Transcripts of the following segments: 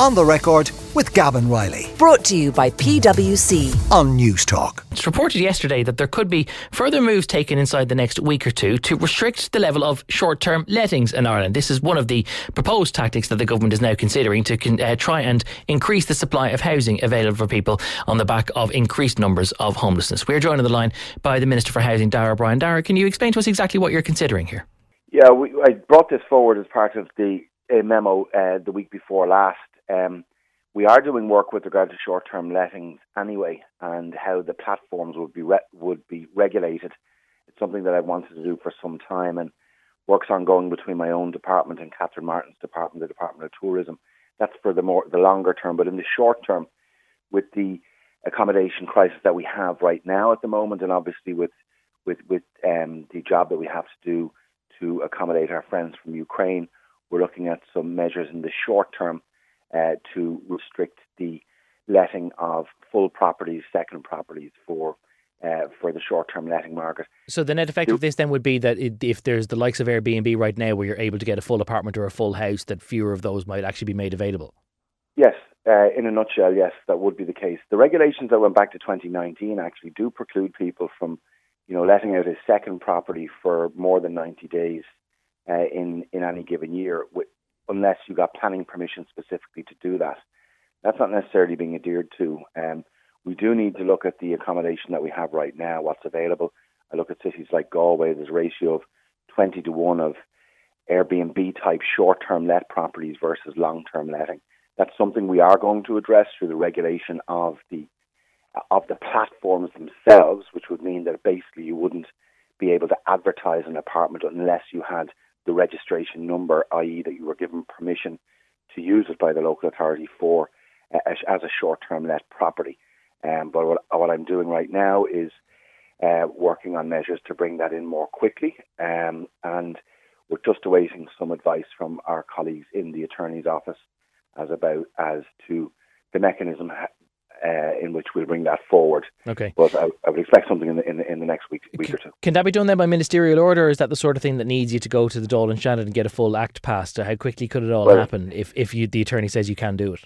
On the record with Gavin Reilly Brought to you by PwC. on Newstalk. It's reported yesterday that there could be further moves taken inside the next week or two to restrict the level of short term lettings in Ireland. This is one of the proposed tactics that the government is now considering to con- uh, try and increase the supply of housing available for people on the back of increased numbers of homelessness. We're joined on the line by the Minister for Housing, Darragh O'Brien. Darragh, can you explain to us exactly what you're considering here? Yeah, we, I brought this forward as part of the uh, memo uh, the week before last. Um, we are doing work with regard to short-term lettings anyway, and how the platforms would be re- would be regulated. It's something that I've wanted to do for some time, and work's ongoing between my own department and Catherine Martin's department, the Department of Tourism. That's for the more the longer term, but in the short term, with the accommodation crisis that we have right now at the moment, and obviously with with with um, the job that we have to do to accommodate our friends from Ukraine, we're looking at some measures in the short term uh, to restrict the letting of full properties, second properties for uh, for the short term letting market. So the net effect of this then would be that it, if there's the likes of Airbnb right now where you're able to get a full apartment or a full house, that fewer of those might actually be made available. Yes, uh, in a nutshell, yes, that would be the case. The regulations that went back to 2019 actually do preclude people from, you know, letting out a second property for more than 90 days uh, in in any given year, unless you got planning permission specifically to do that. That's not necessarily being adhered to. Um, we do need to look at the accommodation that we have right now, what's available. I look at cities like Galway, there's a ratio of 20 to 1 of Airbnb type short term let properties versus long term letting. That's something we are going to address through the regulation of the of the platforms themselves, which would mean that basically you wouldn't be able to advertise an apartment unless you had the registration number, i.e., that you were given permission to use it by the local authority for uh, as, a short-term let property. Um, but what, what I'm doing right now is uh, working on measures to bring that in more quickly, um, and we're just awaiting some advice from our colleagues in the attorney's office as about as to the mechanism uh, in which we'll bring that forward. Okay. But I, I would expect something in the, in the, in the next week, week or two. Can that be done then by ministerial order, or is that the sort of thing that needs you to go to the Dáil and Seanad and get a full act passed? How quickly could it all Well- happen if, if you, the attorney says you can do it?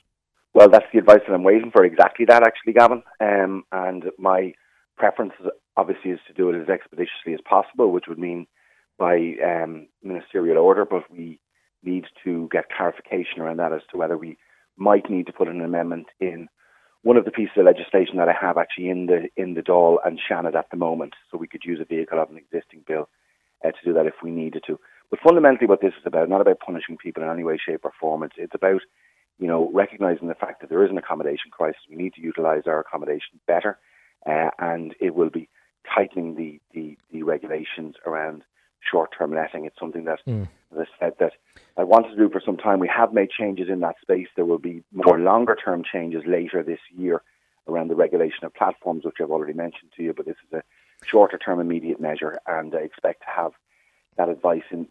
Well, that's the advice that I'm waiting for. Exactly that, actually, Gavin. Um, and my preference, is- obviously, is to do it as expeditiously as possible, which would mean by um, ministerial order. But we need to get clarification around that as to whether we might need to put an amendment in one of the pieces of legislation that I have actually in the in the Dáil and Seanad at the moment, so we could use a vehicle of an existing bill uh, to do that if we needed to. But fundamentally, what this is about, not about punishing people in any way, shape, or form. It's it's about you know recognizing the fact that there is an accommodation crisis. We need to utilise our accommodation better, uh, and it will be tightening the, the, the regulations around short-term letting. It's something that, Mm. As I said, that I wanted to do for some time. We have made changes in that space. There will be more longer-term changes later this year around the regulation of platforms, which I've already mentioned to you. But this is a shorter-term, immediate measure, and I expect to have that advice in,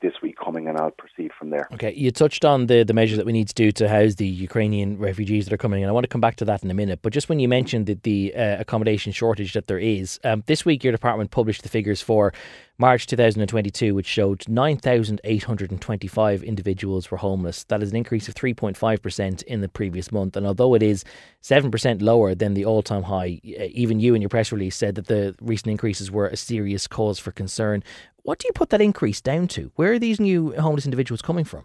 this week coming, and I'll proceed from there. Okay, you touched on the, the measures that we need to do to house the Ukrainian refugees that are coming in. I want to come back to that in a minute. But just when you mentioned the, the uh, accommodation shortage that there is, um, this week your department published the figures for March 2022, which showed 9,825 individuals were homeless. That is an increase of 3.5% in the previous month. And although it is 7% lower than the all time high, even you in your press release said that the recent increases were a serious cause for concern. What do you put that increase down to? Where are these new homeless individuals coming from?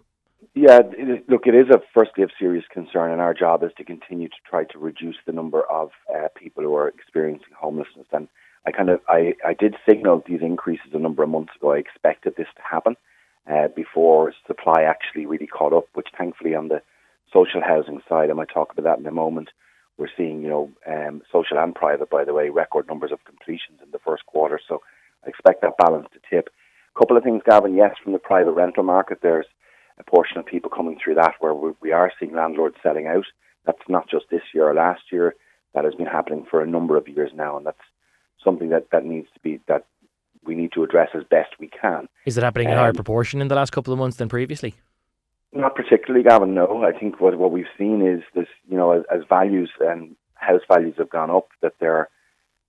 Yeah, it is, look, it is a firstly of serious concern, and our job is to continue to try to reduce the number of uh, people who are experiencing homelessness. And I kind of, I, I did signal these increases a number of months ago. I expected this to happen uh, before supply actually really caught up, which thankfully on the social housing side, I might talk about that in a moment. We're seeing, you know, um, social and private, by the way, record numbers of completions in the first quarter. So expect that balance to tip. A couple of things, Gavin. Yes, from the private rental market, there's a portion of people coming through that where we, we are seeing landlords selling out. That's not just this year or last year. That has been happening for a number of years now, and that's something that, that needs to be that we need to address as best we can. Is it happening in a higher Um, proportion in the last couple of months than previously? Not particularly, Gavin. No, I think what what we've seen is this. You know, as, as values and house values have gone up, that there are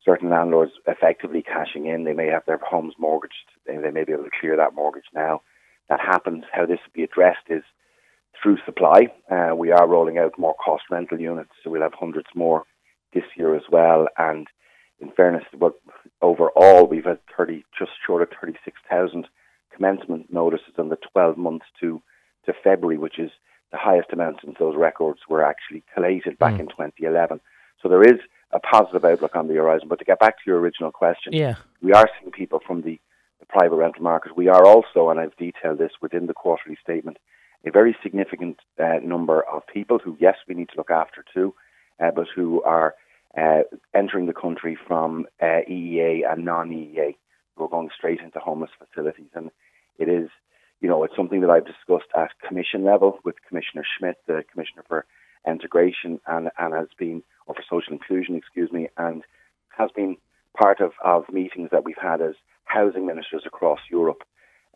certain landlords effectively cashing in. They may have their homes mortgaged. They, they may be able to clear that mortgage now. That happens. How this will be addressed is through supply. Uh, we are rolling out more cost rental units, so we'll have hundreds more this year as well. And in fairness, but overall, we've had 30, just short of 36,000 commencement notices in the 12 months to, to February, which is the highest amount since those records were actually collated back mm. in 2011. So there is a positive outlook on the horizon. But to get back to your original question, yeah. we are seeing people from the, the private rental market. We are also, and I've detailed this within the quarterly statement, a very significant uh, number of people who, yes, we need to look after too, uh, but who are uh, entering the country from uh, EEA and non-EEA who are going straight into homeless facilities. And it is, you know, it's something that I've discussed at commission level with Commissioner Schmit, the Commissioner for Integration, and, and has been, or for Social Inclusion, excuse me, and has been part of, of meetings that we've had as housing ministers across Europe.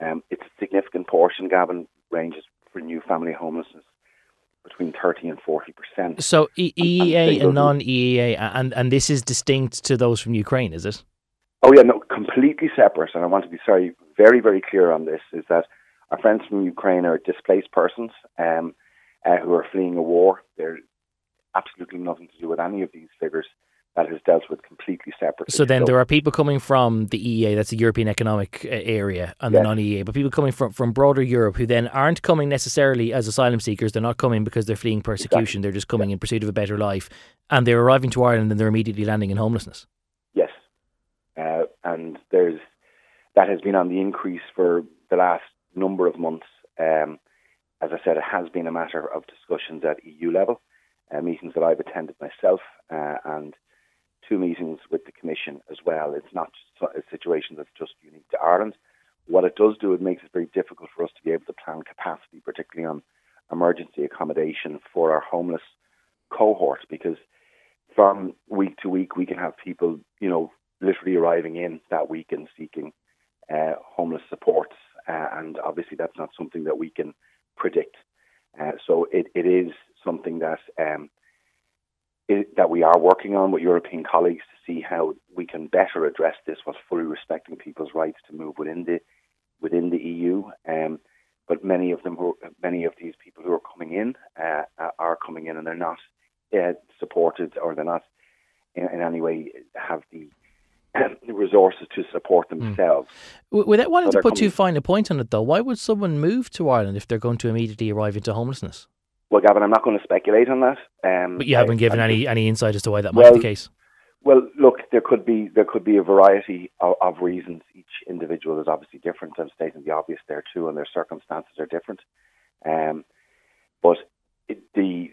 Um, it's a significant portion, Gavin, ranges for new family homelessness between 30 and 40 percent. So EEA and, and non EEA, and, and this is distinct to those from Ukraine, is it? Oh, yeah, no, completely separate. And I want to be sorry, very, very clear on this is that our friends from Ukraine are displaced persons um, uh, who are fleeing a war. They're absolutely nothing to do with any of these figures that is dealt with completely separately. So then so, there are people coming from the EEA, that's the European Economic uh, Area, and yes. the non-EEA, but people coming from, from broader Europe who then aren't coming necessarily as asylum seekers. They're not coming because they're fleeing persecution. Exactly. They're just coming yeah. in pursuit of a better life, and they're arriving to Ireland and they're immediately landing in homelessness. Yes, uh, and there's that has been on the increase for the last number of months. Um, as I said, it has been a matter of discussions at EU level, uh, meetings that I've attended myself, uh, and two meetings with the Commission as well. It's not a situation that's just unique to Ireland. What it does do, it makes it very difficult for us to be able to plan capacity, particularly on emergency accommodation for our homeless cohort, because from week to week we can have people, you know, literally arriving in that week and seeking uh, homeless supports, uh, and obviously that's not something that we can predict. Uh, so it, it is something that um, that we are working on with European colleagues to see how we can better address this while fully respecting people's rights to move within the within the EU. Um, but many of them, who, many of these people who are coming in, uh, are coming in and they're not uh, supported or they're not in, in any way have the resources to support hmm. themselves. Mm. Without wanting so to put too fine a point on it, though, why would someone move to Ireland if they're going to immediately arrive into homelessness? Well, Gavin, I'm not going to speculate on that. Um, but you haven't I, given I, any any insight as to why that might be the case. Well, look, there could be there could be a variety of, of reasons. Each individual is obviously different. I'm stating the obvious there too, and their circumstances are different. Um, but it, the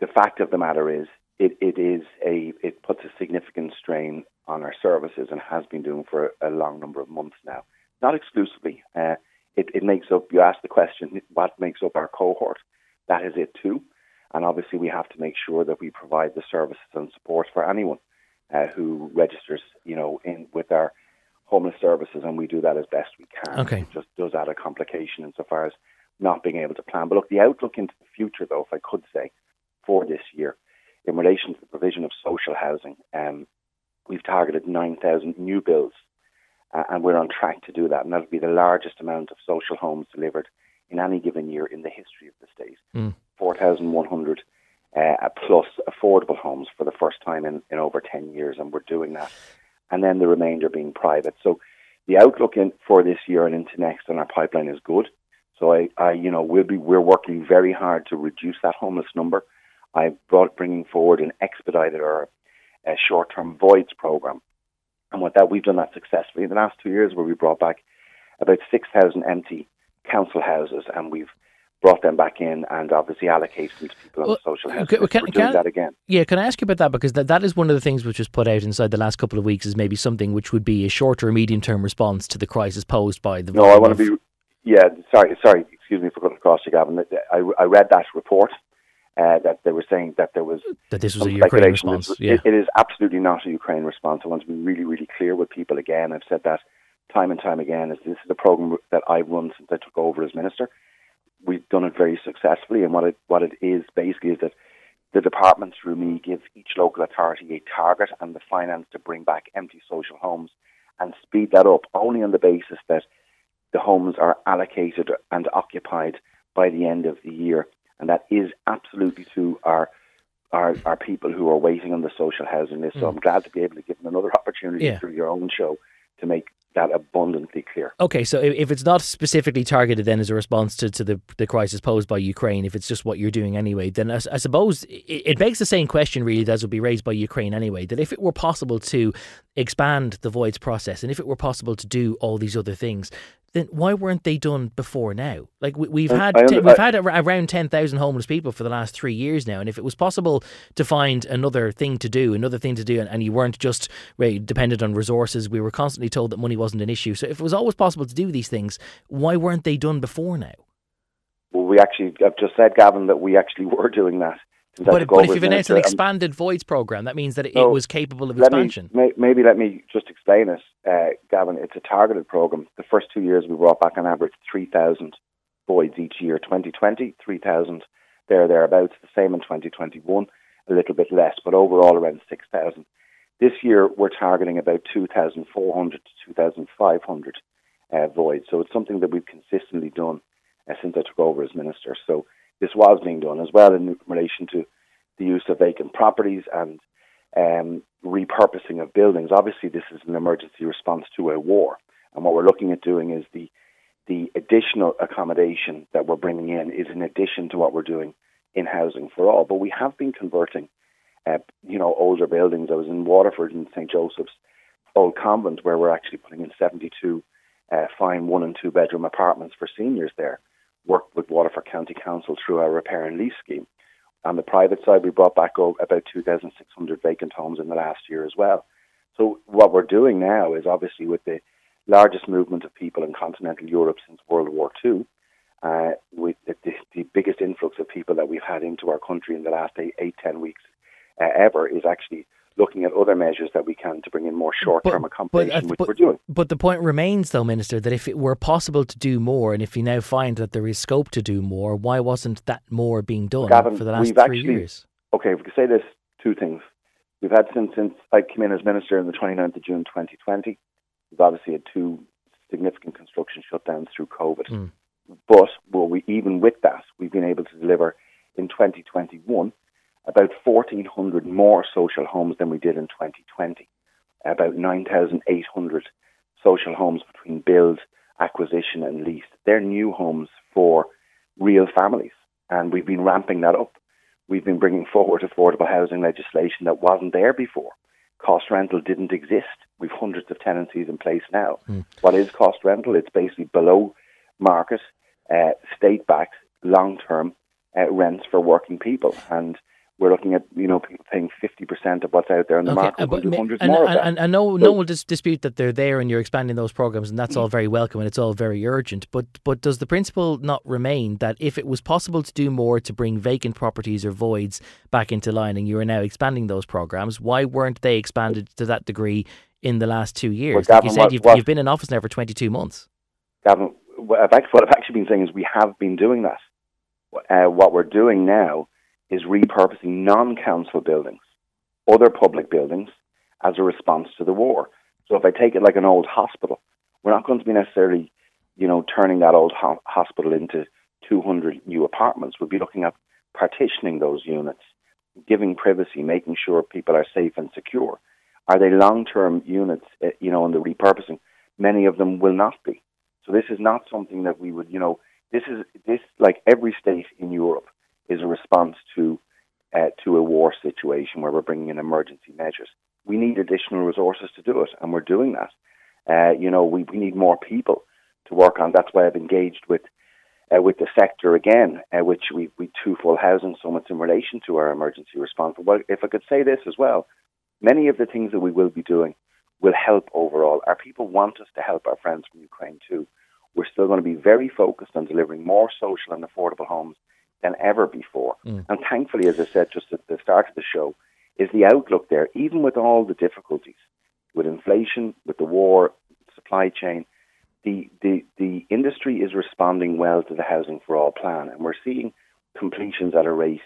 the fact of the matter is, it, it is a it puts a significant strain on our services and has been doing for a, a long number of months now. Not exclusively. Uh, it, it makes up. You asked the question, what makes up our cohort? That is it too. And obviously, we have to make sure that we provide the services and support for anyone uh, who registers, you know, in with our homeless services, and we do that as best we can. Okay. It just does add a complication insofar as not being able to plan. But look, the outlook into the future, though, if I could say, for this year, in relation to the provision of social housing, um, we've targeted 9,000 new builds, uh, and we're on track to do that. And that'll be the largest amount of social homes delivered in any given year in the history of the state. Mm. 4,100 uh, plus affordable homes for the first time in, in over 10 years, and we're doing that. And then the remainder being private. So the outlook in, for this year and into next on our pipeline is good. So I, I, you know, we'll be we're working very hard to reduce that homeless number. I brought bringing forward an expedited or a short-term voids program, and what that we've done that successfully in the last two years, where we brought back about 6,000 empty council houses, and we've brought them back in and obviously allocated them to people well, on social housing. Okay, can, We're doing can, that again. Yeah, can I ask you about that because that, that is one of the things which was put out inside the last couple of weeks is maybe something which would be a shorter or medium term response to the crisis posed by the. No, I want to be. Yeah, sorry, sorry. Excuse me for cutting across you, Gavin. I, I read that report. Uh, that they were saying that there was that this was a Ukraine response. Yeah. It, it is absolutely not a Ukraine response. I want to be really, really clear with people again. I've said that time and time again is this is a program that I've run since I took over as minister. We've done it very successfully, and what it what it is basically is that the department through me gives each local authority a target and the finance to bring back empty social homes and speed that up only on the basis that the homes are allocated and occupied by the end of the year. And that is absolutely to our our, our people who are waiting on the social housing list. So hmm. I'm glad to be able to give them another opportunity Yeah. through your own show to make that abundantly clear. Okay, so if it's not specifically targeted then as a response to, to the, the crisis posed by Ukraine, if it's just what you're doing anyway, then I suppose it, it begs the same question really that would be raised by Ukraine anyway, that if it were possible to expand the voids process and if it were possible to do all these other things, then why weren't they done before now? Like we, we've had we've had around ten thousand homeless people for the last three years now, and if it was possible to find another thing to do, another thing to do, and, and you weren't just right, dependent on resources, we were constantly told that money wasn't an issue. So if it was always possible to do these things, why weren't they done before now? Well, we actually, I've just said, Gavin, that we actually were doing that. But, but if you've announced an. Um, expanded voids program, that means that it, No, it was capable of let expansion. Me, maybe let me just explain it, uh, Gavin. It's a targeted program. The first two years we brought back on average 3,000 voids each year. 2020, 3,000 there, thereabouts. The same in 2021, a little bit less, but overall around 6,000. This year we're targeting about 2,400 to 2,500 uh, voids. So it's something that we've consistently done uh, since I took over as minister. So this was being done as well in relation to the use of vacant properties and um, repurposing of buildings. Obviously, this is an emergency response to a war, and what we're looking at doing is the the additional accommodation that we're bringing in is in addition to what we're doing in housing for all. But we have been converting, uh, you know, older buildings. I was in Waterford in St Joseph's old convent where we're actually putting in 72 uh, fine one and two bedroom apartments for seniors there. Worked with Waterford County Council through our repair and lease scheme. On the private side, we brought back about 2,600 vacant homes in the last year as well. So what we're doing now is obviously with the largest movement of people in continental Europe since World War II, uh, with the, the, biggest influx of people that we've had into our country in the last eight, eight ten weeks uh, ever, is actually looking at other measures that we can to bring in more short-term accommodation, which but- we're doing. But the point remains, though, Minister, that if it were possible to do more, and if you now find that there is scope to do more, why wasn't that more being done Gavin, for the last three actually- years? Okay, if we could say this, two things. We've had since since I came in as minister on the 29th of June 2020. We've obviously had two significant construction shutdowns through COVID. Mm. But well, we even with that, we've been able to deliver in 2021 about 1,400 more social homes than we did in 2020. About 9,800 social homes between build, acquisition, and lease. They're new homes for real families, and we've been ramping that up. We've been bringing forward affordable housing legislation that wasn't there before. Cost rental didn't exist. We've hundreds of tenancies in place now. What is cost rental? It's basically below market, uh, state backed, long term uh, rents for working people. And we're looking at you know people paying fifty percent of what's out there in the market. uh, We'll but and, more and, and, and no, So- no one will dis- dispute that they're there and you're expanding those programs, and that's all very welcome and it's all very urgent. But but does the principle not remain that if it was possible to do more to bring vacant properties or voids back into line, and you are now expanding those programs, why weren't they expanded to that degree in the last two years? like you said, what- you've, what- you've been in office now for 22 months. Gavin, what I've, what I've actually been saying is we have been doing that. Uh, what we're doing now is repurposing non-council buildings, other public buildings, as a response to the war. So if I take it like an old hospital, we're not going to be necessarily, you know, turning that old ho- hospital into 200 new apartments. We'll be looking at partitioning those units, giving privacy, making sure people are safe and secure. Are they long-term units, uh, you know, in the repurposing? Many of them will not be. So this is not something that we would, you know, this is this like every state in Europe is a response to uh, to a war situation where we're bringing in emergency measures. We need additional resources to do it, and we're doing that. Uh, you know, we, we need more people to work on. That's why I've engaged with uh, with the sector again, uh, which we we two full housing summits in relation to our emergency response. But if I could say this as well, many of the things that we will be doing will help overall. Our people want us to help our friends from Ukraine too. We're still going to be very focused on delivering more social and affordable homes than ever before. Mm. And thankfully, as I said just at the start of the show, is the outlook there, even with all the difficulties, with inflation, with the war, supply chain, the, the, the industry is responding well to the Housing for All plan. And we're seeing completions at a rate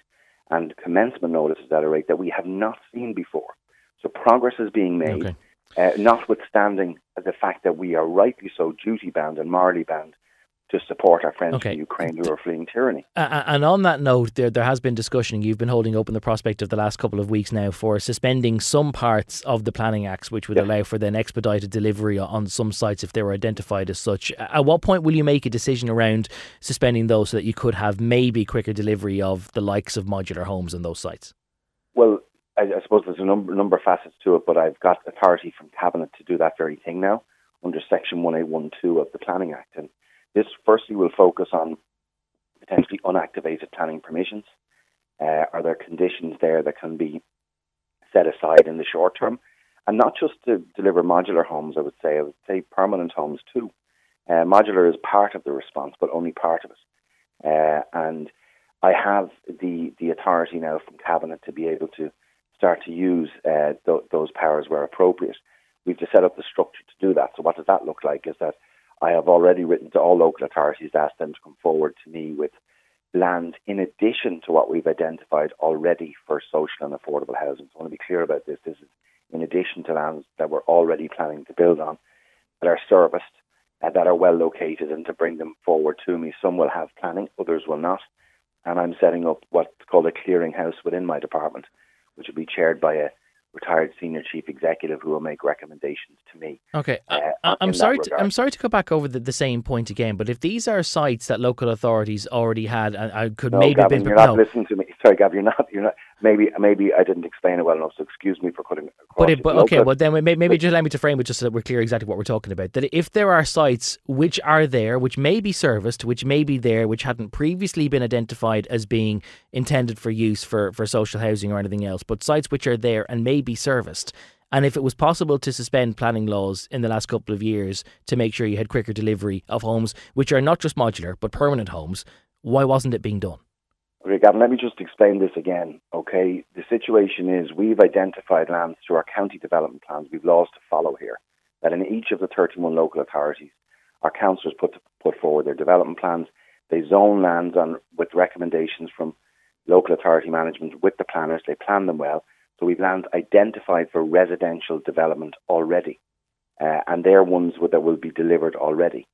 and commencement notices at a rate that we have not seen before. So progress is being made, Okay. uh, notwithstanding the fact that we are rightly so duty bound and morally bound to support our friends Okay. from Ukraine who are fleeing tyranny. Uh, and on that note, there there has been discussion. You've been holding open the prospect of the last couple of weeks now for suspending some parts of the planning acts, which would Yes. allow for then expedited delivery on some sites if they were identified as such. At what point will you make a decision around suspending those so that you could have maybe quicker delivery of the likes of modular homes on those sites? Well, I, I suppose there's a number, number of facets to it, but I've got authority from Cabinet to do that very thing now under Section 1812 of the Planning Act. And this, firstly, will focus on potentially unactivated planning permissions. Uh, are there conditions there that can be set aside in the short term? And not just to deliver modular homes, I would say, I would say permanent homes too. Uh, modular is part of the response, but only part of it. Uh, and I have the, the authority now from Cabinet to be able to start to use uh, th- those powers where appropriate. We've to set up the structure to do that. So what does that look like? Is that I have already written to all local authorities, asked them to come forward to me with land in addition to what we've identified already for social and affordable housing. So I want to be clear about this. This is in addition to lands that we're already planning to build on that are serviced, uh, that are well located, and to bring them forward to me. Some will have planning, others will not. And I'm setting up what's called a clearinghouse within my department, which will be chaired by a retired senior chief executive who will make recommendations to me. Okay, Uh, I, I'm sorry. To. I'm sorry to go back over the, the same point again. But if these are sites that local authorities already had, and I could No, maybe Gavin, been you're not no, listening to me. Sorry, Gavin, you're not. You're not. Maybe, maybe I didn't explain it well enough. So excuse me for cutting. But, it, but Local- okay, well then maybe, maybe just let me to frame it just so that we're clear exactly what we're talking about. That if there are sites which are there, which may be serviced, which may be there, which hadn't previously been identified as being intended for use for, for social housing or anything else, but sites which are there and may be serviced, and if it was possible to suspend planning laws in the last couple of years to make sure you had quicker delivery of homes which are not just modular but permanent homes, why wasn't it being done? Okay, Gavin, let me just explain this again. Okay, the situation is we've identified lands through our county development plans. We've laws to follow here. That in each of the 31 local authorities, our councillors put put forward their development plans. They zone lands on with recommendations from local authority management with the planners. They plan them well. So we've lands identified for residential development already, uh, and they're ones that will be delivered already.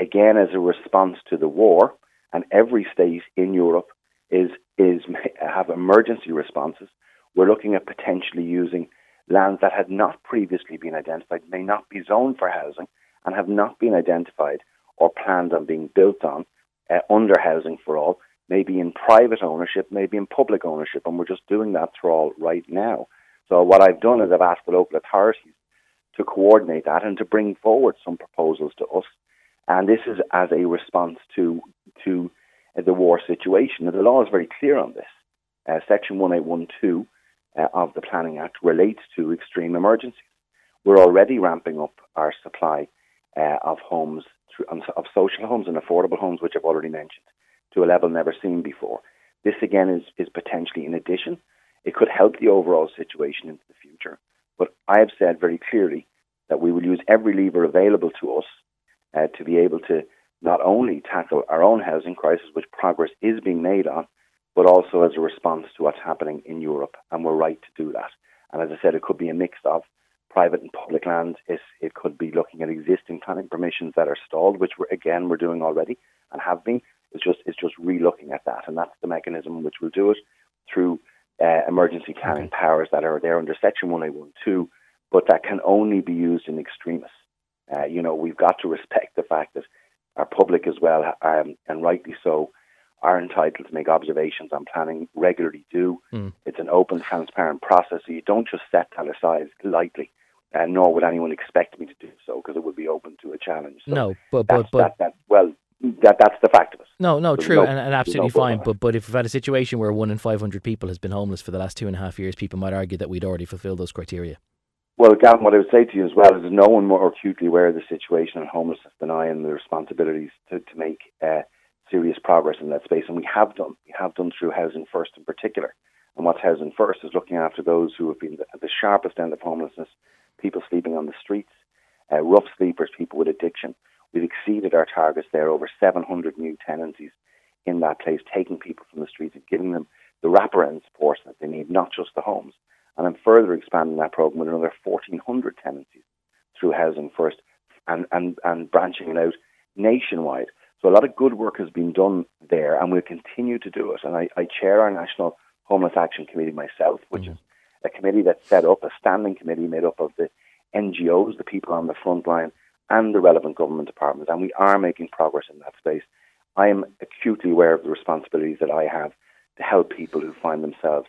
Again, as a response to the war, and every state in Europe is is have emergency responses. We're looking at potentially using lands that had not previously been identified, may not be zoned for housing, and have not been identified or planned on being built on uh, under housing for all, maybe in private ownership, maybe in public ownership, and we're just doing that for all right now. So what I've done is I've asked the local authorities to coordinate that and to bring forward some proposals to us, and this is as a response to to uh, the war situation. And the law is very clear on this. Uh, Section 1812 uh, of the Planning Act relates to extreme emergencies. We're already ramping up our supply uh, of homes, through, of social homes and affordable homes, which I've already mentioned, to a level never seen before. This again is, is potentially in addition. It could help the overall situation into the future. But I have said very clearly that we will use every lever available to us uh, to be able to not only tackle our own housing crisis, which progress is being made on, but also as a response to what's happening in Europe. And we're right to do that. And as I said, it could be a mix of private and public land. It, it could be looking at existing planning permissions that are stalled, which we're, again we're doing already and have been. It's just it's just re-looking at that, and that's the mechanism which we'll do it through uh, emergency planning powers that are there under Section 1812, but that can only be used in extremis. Uh, you know, we've got to respect the fact that our public as well, um, and rightly so, are entitled to make observations on planning, regularly do. Mm. It's an open, transparent process, so you don't just set that aside lightly, and nor would anyone expect me to do so because it would be open to a challenge. So no, but but but that, that, well, that that's the fact of it. No, no, true, no- and, and there's no absolutely fine. But but if we've had a situation where one in five hundred people has been homeless for the last two and a half years, people might argue that we'd already fulfilled those criteria. Well, Gavin, what I would say to you as well is no one more acutely aware of the situation on homelessness than I and the responsibilities to, to make uh, serious progress in that space. And we have done. We have done through Housing First in particular. And what's Housing First is looking after those who have been the, the sharpest end of homelessness, people sleeping on the streets, uh, rough sleepers, people with addiction. We've exceeded our targets there, over 700 new tenancies in that place, taking people from the streets and giving them the wraparound support that they need, not just the homes. And I'm further expanding that program with another 1,400 tenancies through Housing First and, and, and branching it out nationwide. So a lot of good work has been done there, and we'll continue to do it. And I, I chair our National Homeless Action Committee myself, which mm-hmm. is a committee that's set up, a standing committee made up of the NGOs, the people on the front line, and the relevant government departments. And we are making progress in that space. I am acutely aware of the responsibilities that I have to help people who find themselves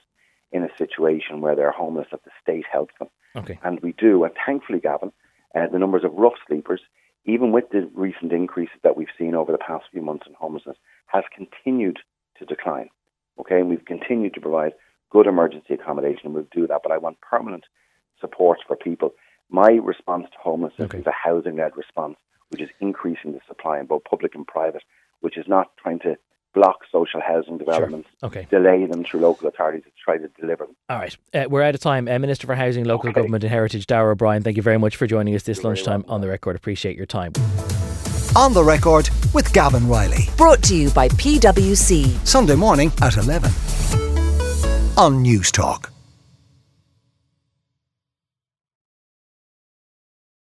in a situation where they're homeless, that the state helps them. Okay. And we do. And thankfully, Gavin, uh, the numbers of rough sleepers, even with the recent increases that we've seen over the past few months in homelessness, has continued to decline. Okay, and we've continued to provide good emergency accommodation, and we'll do that. But I want permanent support for people. My response to homelessness okay. is a housing-led response, which is increasing the supply in both public and private, which is not trying to block social housing developments, sure. okay. delay them through local authorities to try to deliver them. All right. Uh, we're out of time. Uh, Minister for Housing, Local okay. Government and Heritage, Darragh O'Brien, thank you very much for joining us this You're lunchtime on The Record. Appreciate your time. On The Record with Gavin Reilly. Brought to you by PwC. Sunday morning at 11 on Newstalk.